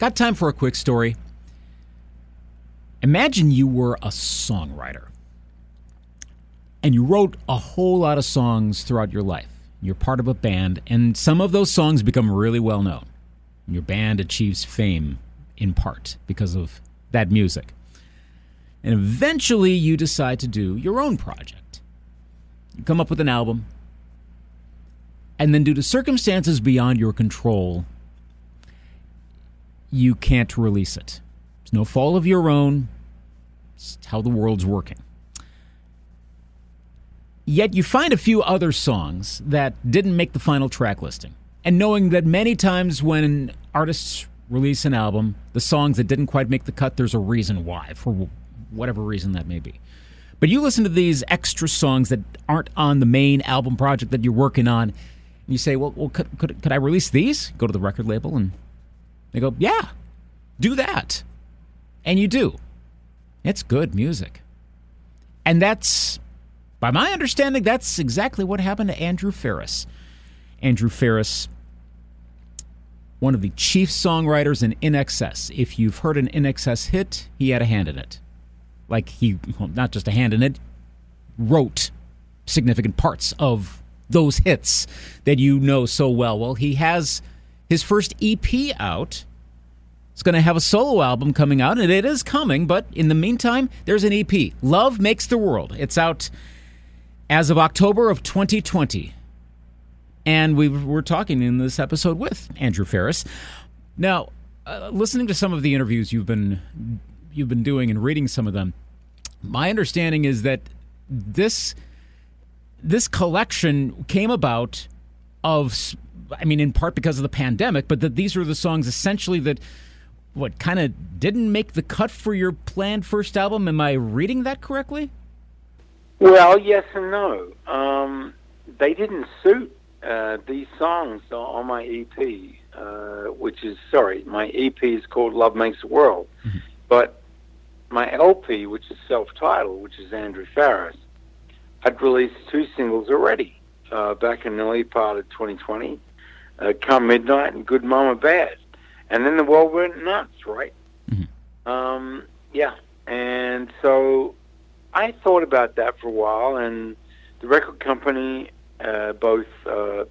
Got time for a quick story? Imagine you were a songwriter and you wrote a whole lot of songs throughout your life. You're part of a band, and some of those songs become really well known. Your band achieves fame in part because of that music. And eventually you decide to do your own project. You come up with an album, and then, due to circumstances beyond your control, you can't release it. It's no fault of your own, it's how the world's working. Yet you find a few other songs that didn't make the final track listing. And knowing that many times when artists release an album, the songs that didn't quite make the cut, there's a reason why, for whatever reason that may be. But you listen to these extra songs that aren't on the main album project that you're working on, and you say, well, well could, could, could I release these? Go to the record label, and they go, yeah, do that. And you do. It's good music. And that's, by my understanding, that's exactly what happened to Andrew Farriss. Andrew Farriss, one of the chief songwriters in INXS. If you've heard an INXS hit, he had a hand in it. Like he, well, not just a hand in it, wrote significant parts of those hits that you know so well. Well, he has his first EP out. It's going to have a solo album coming out, and it is coming, but in the meantime, there's an EP. Love Makes the World. It's out as of October of 2020. And we were talking in this episode with Andrew Farriss. Now, uh, listening to some of the interviews you've been you've been doing and reading some of them, my understanding is that this this collection came about of I mean in part because of the pandemic, but that these are the songs essentially that what kind of didn't make the cut for your planned first album. Am I reading that correctly? Well, yes and no. Um, they didn't suit uh, these songs on my EP, uh, which is sorry, my EP is called Love Makes the World, mm-hmm. but my LP, which is self-titled, which is Andrew Farriss, I'd released two singles already uh, back in the early part of 2020, uh, "Come Midnight" and "Good Mama Bad," and then the world went nuts, right? Mm-hmm. Um, yeah, and so I thought about that for a while, and the record company uh, both uh,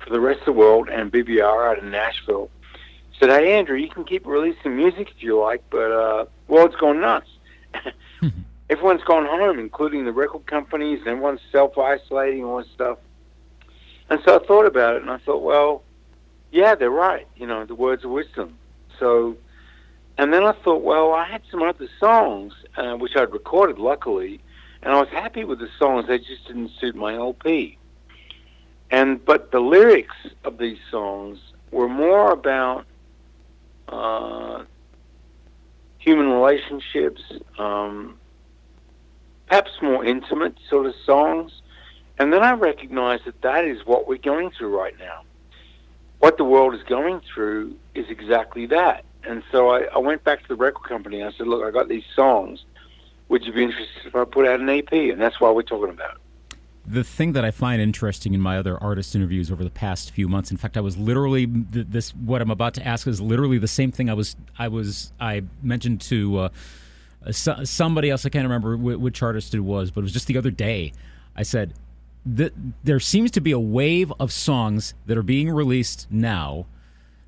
for the rest of the world and BBR out of Nashville, said, "Hey Andrew, you can keep releasing music if you like, but uh, world's gone nuts. everyone's gone home, including the record companies, and everyone's self isolating all this stuff." And so I thought about it, and I thought, well, yeah, they're right. You know, the words of wisdom. So, and then I thought, well, I had some other songs uh, which I'd recorded, luckily, and I was happy with the songs. They just didn't suit my LP. And but the lyrics of these songs were more about uh, human relationships, um, perhaps more intimate sort of songs. And then I recognize that that is what we're going through right now. What the world is going through is exactly that. And so I, I went back to the record company and I said, look, I got these songs would you be interested if I put out an EP? And that's why we're talking about it. The thing that I find interesting in my other artist interviews over the past few months, in fact, I was literally this. What I'm about to ask is literally the same thing I was I was I mentioned to uh, somebody else. I can't remember which artist it was, but it was just the other day. I said that there seems to be a wave of songs that are being released now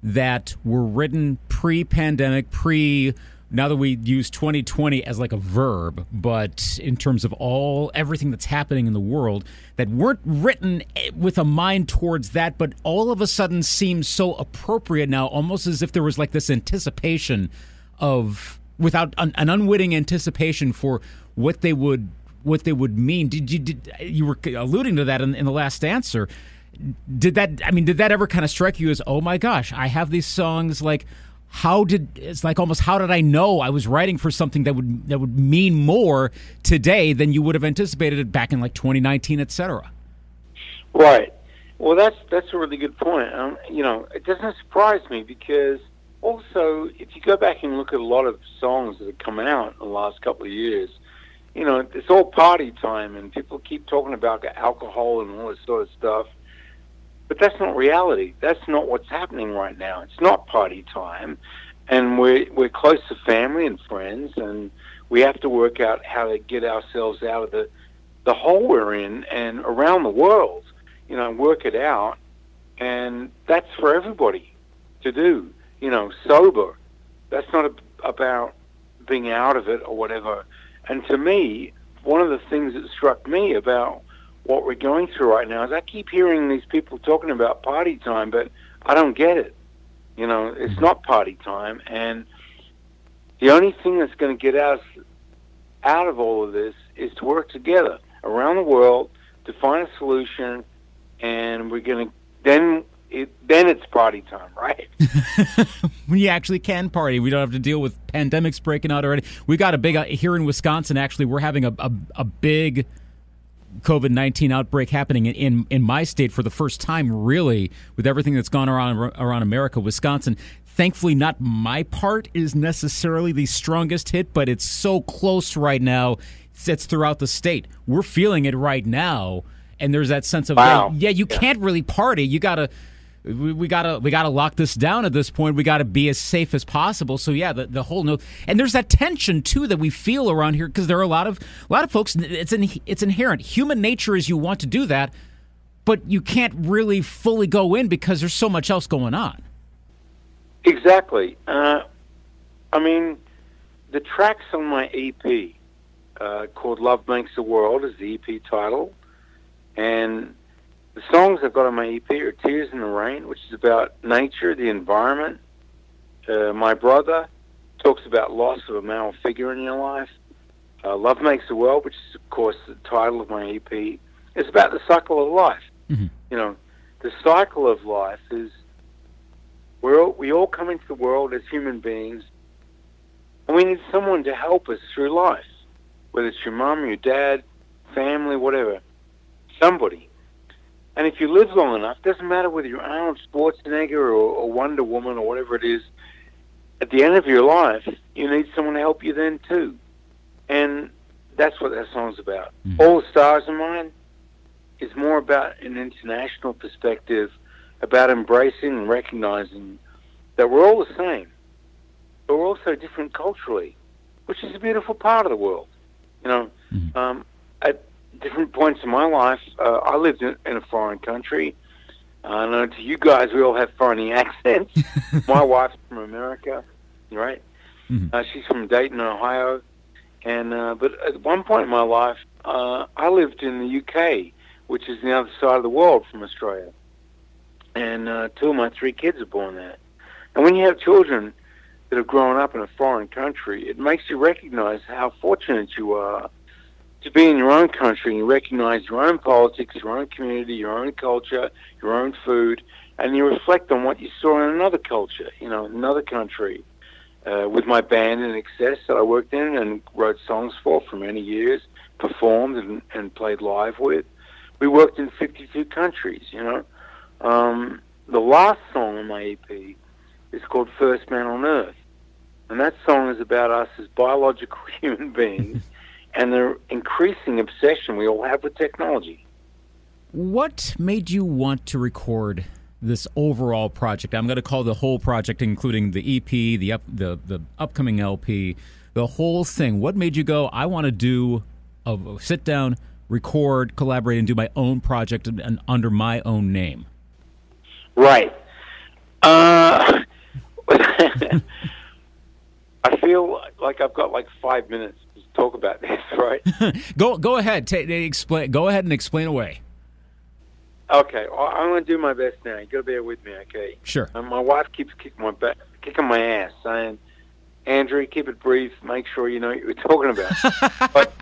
that were written pre-pandemic, pre now that we use 2020 as like a verb, but in terms of all everything that's happening in the world that weren't written eh, with a mind towards that, but all of a sudden seems so appropriate now, almost as if there was like this anticipation of without an, an unwitting anticipation for what they would what they would mean. Did you did you were alluding to that in, in the last answer? Did that? I mean, did that ever kind of strike you as, oh my gosh, I have these songs like how did it's like almost how did I know I was writing for something that would that would mean more today than you would have anticipated it back in like 2019, etc. Right. Well, that's that's a really good point. Um, you know, it doesn't surprise me because also if you go back and look at a lot of songs that have come out in the last couple of years, you know, it's all party time and people keep talking about alcohol and all this sort of stuff. But that's not reality. That's not what's happening right now. It's not party time, and we're we're close to family and friends, and we have to work out how to get ourselves out of the the hole we're in and around the world. You know, work it out, and that's for everybody to do. You know, sober. That's not a, about being out of it or whatever. And to me, one of the things that struck me about what we're going through right now is I keep hearing these people talking about party time, but I don't get it. You know, it's mm-hmm. not party time, and the only thing that's going to get us out of all of this is to work together around the world to find a solution, and we're going to then it, then it's party time, right? we actually can party. We don't have to deal with pandemics breaking out already. We got a big uh, here in Wisconsin. Actually, we're having a a, a big COVID nineteen outbreak happening in, in, in my state for the first time, really, with everything that's gone around around America. Wisconsin, thankfully, not my part is necessarily the strongest hit, but it's so close right now. It's throughout the state. We're feeling it right now, and there's that sense of wow. yeah, yeah, you yeah. can't really party. You gotta we, we, gotta we gotta lock this down at this point. We gotta be as safe as possible. So yeah, the, the whole note and there's that tension too that we feel around here because there are a lot of a lot of folks. It's in, it's inherent. Human nature is you want to do that, but you can't really fully go in because there's so much else going on. Exactly. Uh, I mean, the tracks on my EP uh, called "Love Makes the World" is the EP title, and the songs I've got on my EP are Tears in the Rain, which is about nature, the environment. Uh, my brother talks about loss of a male figure in your life. Uh, Love Makes the World, which is, of course, the title of my EP. It's about the cycle of life. Mm-hmm. You know, the cycle of life is we're all, we all come into the world as human beings, and we need someone to help us through life, whether it's your mom, your dad, family, whatever. Somebody. And if you live long enough, doesn't matter whether you're Arnold Schwarzenegger or, or Wonder Woman or whatever it is, at the end of your life, you need someone to help you then too. And that's what that song's about. Mm-hmm. All the Stars of Mine is more about an international perspective, about embracing and recognizing that we're all the same, but we're also different culturally, which is a beautiful part of the world. You know, mm-hmm. um, different points in my life, uh, I lived in, in, a foreign country. Uh, I know to you guys, we all have foreign accents. my wife's from America, right? Mm-hmm. Uh, she's from Dayton, Ohio. And uh, but at one point in my life, uh, I lived in the UK, which is the other side of the world from Australia. And uh, two of my three kids are born there. And when you have children that have grown up in a foreign country, it makes you recognize how fortunate you are to be in your own country and you recognize your own politics, your own community, your own culture, your own food, and you reflect on what you saw in another culture, you know, another country. Uh, with my band INXS that I worked in and wrote songs for for many years, performed and, and played live with, we worked in 52 countries, you know. Um, the last song on my EP is called First Man on Earth. And that song is about us as biological human beings and the increasing obsession we all have with technology. What made you want to record this overall project? I'm going to call the whole project, including the EP, the up, the the upcoming LP, the whole thing. What made you go? I want to do a, sit down, record, collaborate, and do my own project and, and under my own name. Right. Uh, I feel like I've got like five minutes talk about this, right? go go ahead. Explain. Go ahead and explain away. Okay, I'm going to do my best now. You got to bear with me, okay? Sure. And my wife keeps kicking my back, kicking my ass, saying, "Andrew, keep it brief. Make sure you know what you're talking about." but,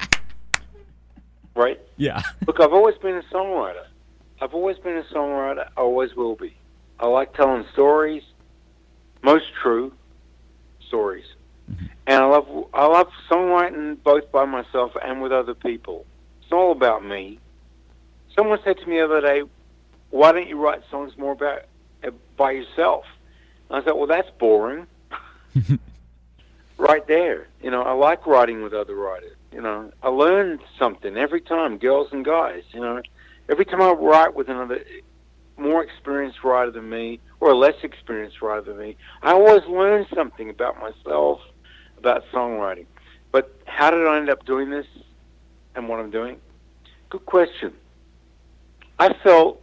right? Yeah. Look, I've always been a songwriter. I've always been a songwriter. I always will be. I like telling stories, most true stories. Mm-hmm. And I love I love songwriting both by myself and with other people. It's all about me. Someone said to me the other day, "Why don't you write songs more about uh, by yourself?" And I said, "Well, that's boring." right there, you know, I like writing with other writers. You know, I learn something every time, girls and guys. You know, every time I write with another more experienced writer than me or a less experienced writer than me. I always learn something about myself, about songwriting. But how did I end up doing this and what I'm doing? Good question. I felt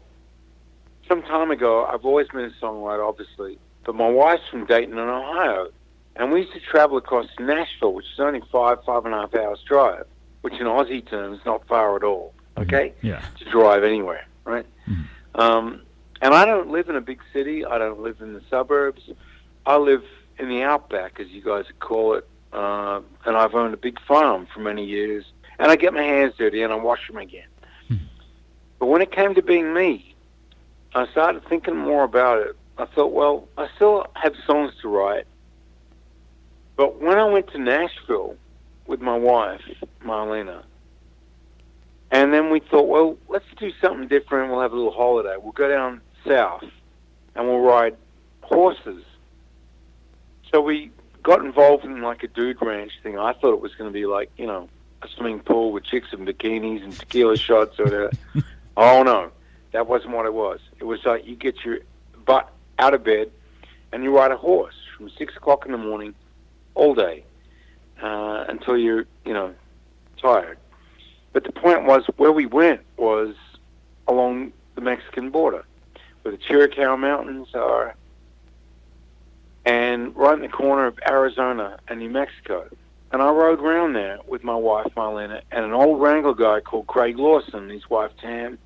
some time ago, I've always been a songwriter, obviously, but my wife's from Dayton in Ohio, and we used to travel across Nashville, which is only five, five and a half hours drive, which in Aussie terms not far at all. Okay, yeah, to drive anywhere, right? Mm-hmm. Um, and I don't live in a big city. I don't live in the suburbs. I live in the outback, as you guys call it, uh, and I've owned a big farm for many years. And I get my hands dirty and I wash them again. Mm-hmm. But when it came to being me, I started thinking more about it. I thought, well, I still have songs to write. But when I went to Nashville with my wife, Marlena, and then we thought, well, let's do something different. We'll have a little holiday. We'll go down south and we'll ride horses. So we got involved in like a dude ranch thing. I thought it was going to be like, you know, a swimming pool with chicks in bikinis and tequila shots or whatever. oh no, that wasn't what it was. It was like you get your butt out of bed and you ride a horse from six o'clock in the morning all day uh, until you're, you know, tired. But the point was, where we went was along the Mexican border, where the Chiricahua Mountains are, and right in the corner of Arizona and New Mexico. And I rode around there with my wife, Marlena, and an old Wrangler guy called Craig Lawson, and his wife, Tam.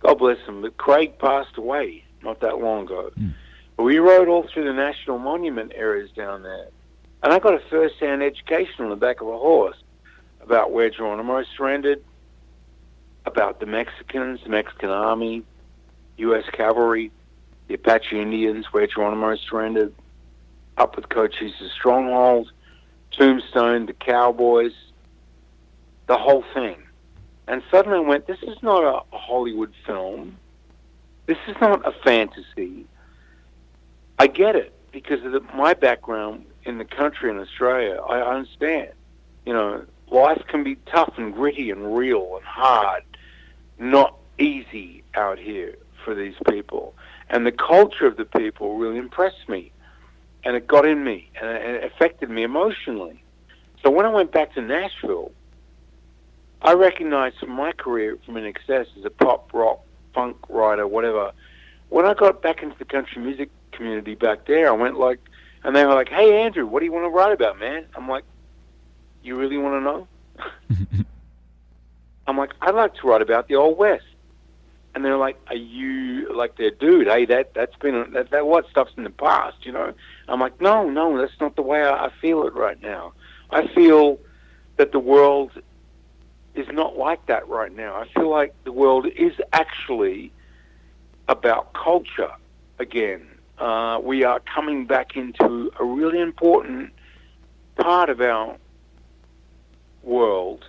God bless him. But Craig passed away not that long ago. Mm. But we rode all through the national monument areas down there. And I got a first-hand education on the back of a horse about where Geronimo surrendered, about the Mexicans, the Mexican Army, U.S. cavalry, the Apache Indians, where Geronimo surrendered, up with Cochise's stronghold, Tombstone, the Cowboys, the whole thing. And suddenly I went, this is not a Hollywood film. This is not a fantasy. I get it because of the, my background in the country in Australia. I understand. You know, life can be tough and gritty and real and hard, not easy out here for these people. And the culture of the people really impressed me, and it got in me, and it affected me emotionally. So when I went back to Nashville, I recognized my career from INXS as a pop, rock, funk writer, whatever. When I got back into the country music community back there, I went like, and they were like, "Hey Andrew, what do you want to write about, man?" I'm like, you really want to know? I'm like, I'd like to write about the Old West. And they're like, Are you like their dude? Hey, that that's been that that what stuff's in the past, you know? I'm like, No, no, that's not the way I, I feel it right now. I feel that the world is not like that right now. I feel like the world is actually about culture again. Uh, we are coming back into a really important part of our world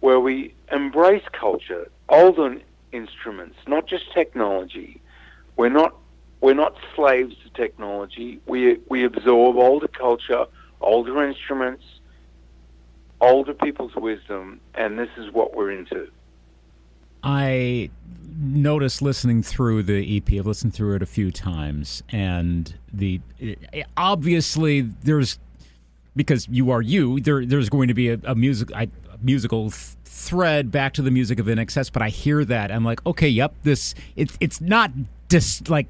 where we embrace culture, older instruments, not just technology. We're not we're not slaves to technology. We we absorb older culture, older instruments, older people's wisdom, and this is what we're into. I noticed listening through the EP. I've listened through it a few times, and the obviously there's because you are you. There, there's going to be a, a music, a musical th- thread back to the music of INXS. But I hear that I'm like, okay, yep, this it's it's not just like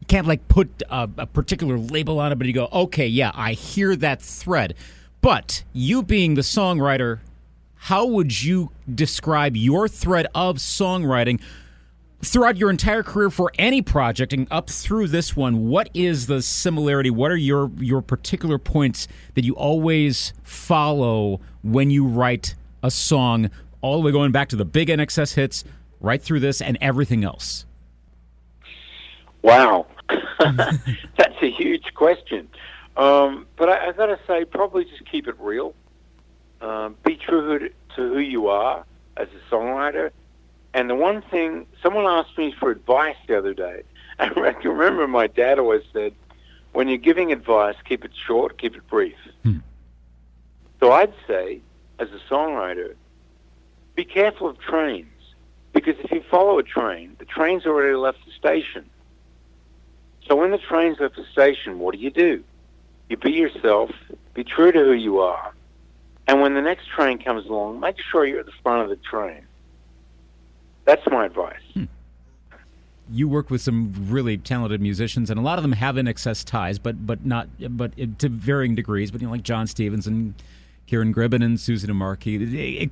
you can't like put a, a particular label on it, but you go, okay, yeah, I hear that thread. But you being the songwriter, how would you describe your thread of songwriting? Throughout your entire career for any project and up through this one, what is the similarity? What are your your particular points that you always follow when you write a song, all the way going back to the big INXS hits, right through this and everything else? Wow, that's a huge question. Um, but I, I got to say, probably just keep it real. Um, be true to who you are as a songwriter and the one thing, someone asked me for advice the other day. I remember my dad always said, when you're giving advice, keep it short, keep it brief. Hmm. So I'd say, as a songwriter, be careful of trains. Because if you follow a train, the train's already left the station. So when the train's left the station, what do you do? You be yourself, be true to who you are, and when the next train comes along, make sure you're at the front of the train. That's my advice. Hmm. You work with some really talented musicians, and a lot of them have INXS ties, but but not but to varying degrees. But you know, like Jon Stevens and Kieran Gribben and Susan Amarki.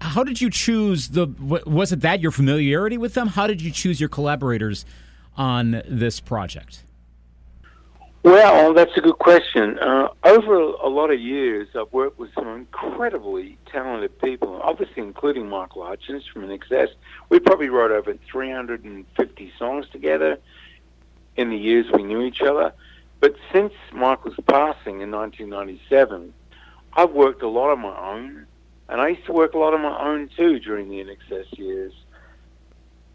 How did you choose the? Was it that your familiarity with them? How did you choose your collaborators on this project? Well, that's a good question. Uh, over a lot of years, I've worked with some incredibly talented people, obviously including Michael Hutchence from INXS. We probably wrote over 350 songs together in the years we knew each other. But since Michael's passing in 1997, I've worked a lot on my own, and I used to work a lot on my own too during the INXS years.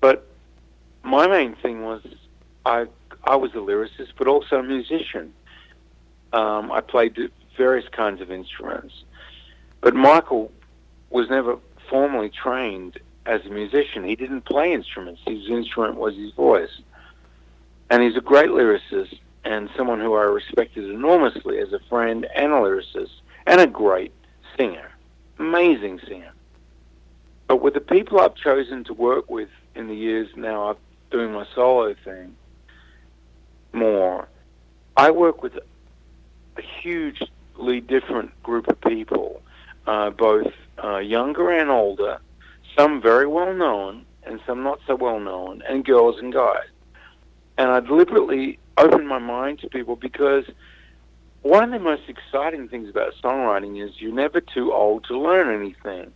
But my main thing was I I was a lyricist, but also a musician. Um, I played various kinds of instruments, but Michael was never formally trained as a musician. He didn't play instruments. His instrument was his voice, and he's a great lyricist and someone who I respected enormously as a friend and a lyricist and a great singer, amazing singer. But with the people I've chosen to work with in the years now, I'm doing my solo thing more. I work with a hugely different group of people, uh, both uh, younger and older, some very well known and some not so well known, and girls and guys. And I deliberately open my mind to people because one of the most exciting things about songwriting is you're never too old to learn anything.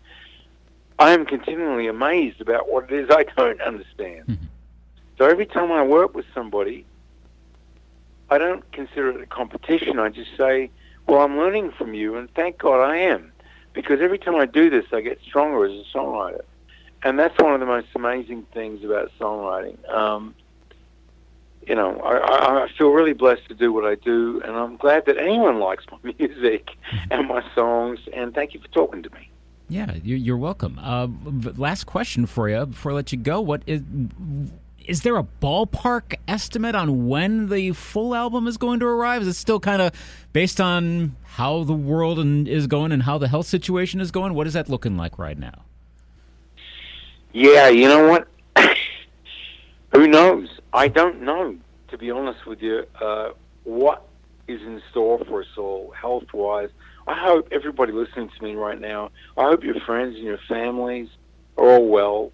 I am continually amazed about what it is I don't understand. Mm-hmm. So every time I work with somebody, I don't consider it a competition. I just say, well, I'm learning from you, and thank God I am. Because every time I do this, I get stronger as a songwriter. And that's one of the most amazing things about songwriting. Um, you know, I, I feel really blessed to do what I do, and I'm glad that anyone likes my music and my songs. And thank you for talking to me. Yeah, you're welcome. Uh, last question for you before I let you go. What is is there a ballpark estimate on when the full album is going to arrive? Is it still kind of based on how the world is going and how the health situation is going? What is that looking like right now? Yeah, you know what? Who knows? I don't know, to be honest with you, uh, what is in store for us all health wise. I hope everybody listening to me right now, I hope your friends and your families are all well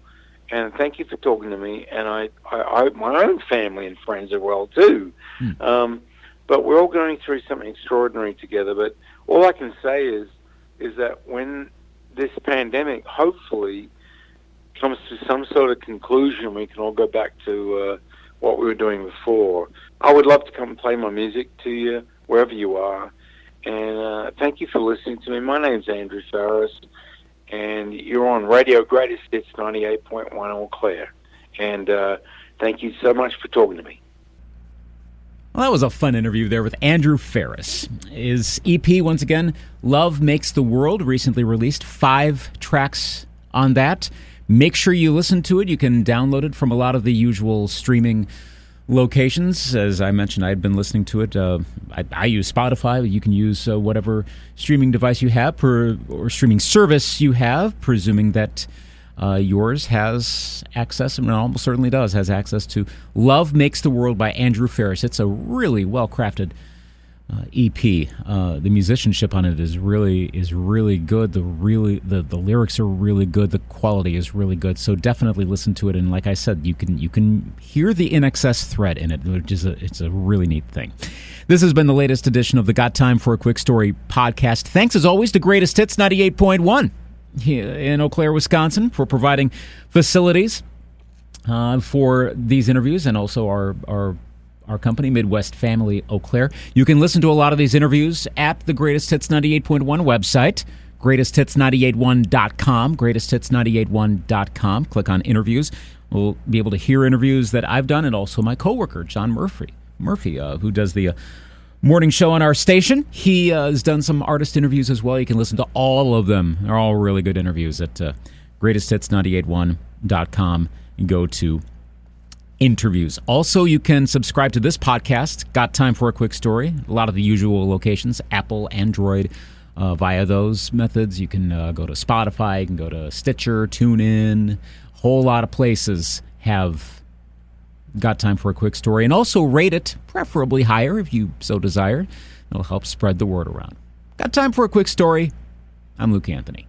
and thank you for talking to me. And I, I, I hope my own family and friends are well too. Hmm. Um, but we're all going through something extraordinary together. But all I can say is, is that when this pandemic hopefully comes to some sort of conclusion, we can all go back to uh, what we were doing before. I would love to come and play my music to you wherever you are. And uh, thank you for listening to me. My name's Andrew Farriss and you're on Radio Greatest Hits 98.1 Eau Claire. And uh, thank you so much for talking to me. Well, that was a fun interview there with Andrew Farriss. His EP, once again, Love Makes the World, recently released. Five tracks on that. Make sure you listen to it. You can download it from a lot of the usual streaming locations. As I mentioned, I had been listening to it. Uh, I, I, use Spotify. You can use uh, whatever streaming device you have per, or streaming service you have, presuming that uh, yours has access, and almost certainly does, has access to Love Makes the World by Andrew Farriss. It's a really well crafted uh, EP. Uh, the musicianship on it is really is really good. The really the, the lyrics are really good. The quality is really good. So definitely listen to it. And like I said, you can you can hear the INXS thread in it, which is a, it's a really neat thing. This has been the latest edition of the Got Time for a Quick Story podcast. Thanks as always to Greatest Hits ninety eight point one in Eau Claire, Wisconsin, for providing facilities. Uh, for these interviews and also our, our our company, Midwest Family Eau Claire. You can listen to a lot of these interviews at the Greatest Hits 98.1 website, greatesthits981.com, greatesthits981.com. Click on interviews. We'll be able to hear interviews that I've done and also my coworker, John Murphy, Murphy, uh, who does the uh, morning show on our station. He uh, has done some artist interviews as well. You can listen to all of them. They're all really good interviews at uh, greatesthits981.com and go to interviews. Also, you can subscribe to this podcast, Got Time for a Quick Story, a lot of the usual locations Apple, Android. Uh, via those methods, you can uh, go to Spotify, you can go to Stitcher, TuneIn, a whole lot of places have got time for a quick story. And also rate it, preferably higher if you so desire. It'll help spread the word around. Got time for a quick story? I'm Luke Anthony.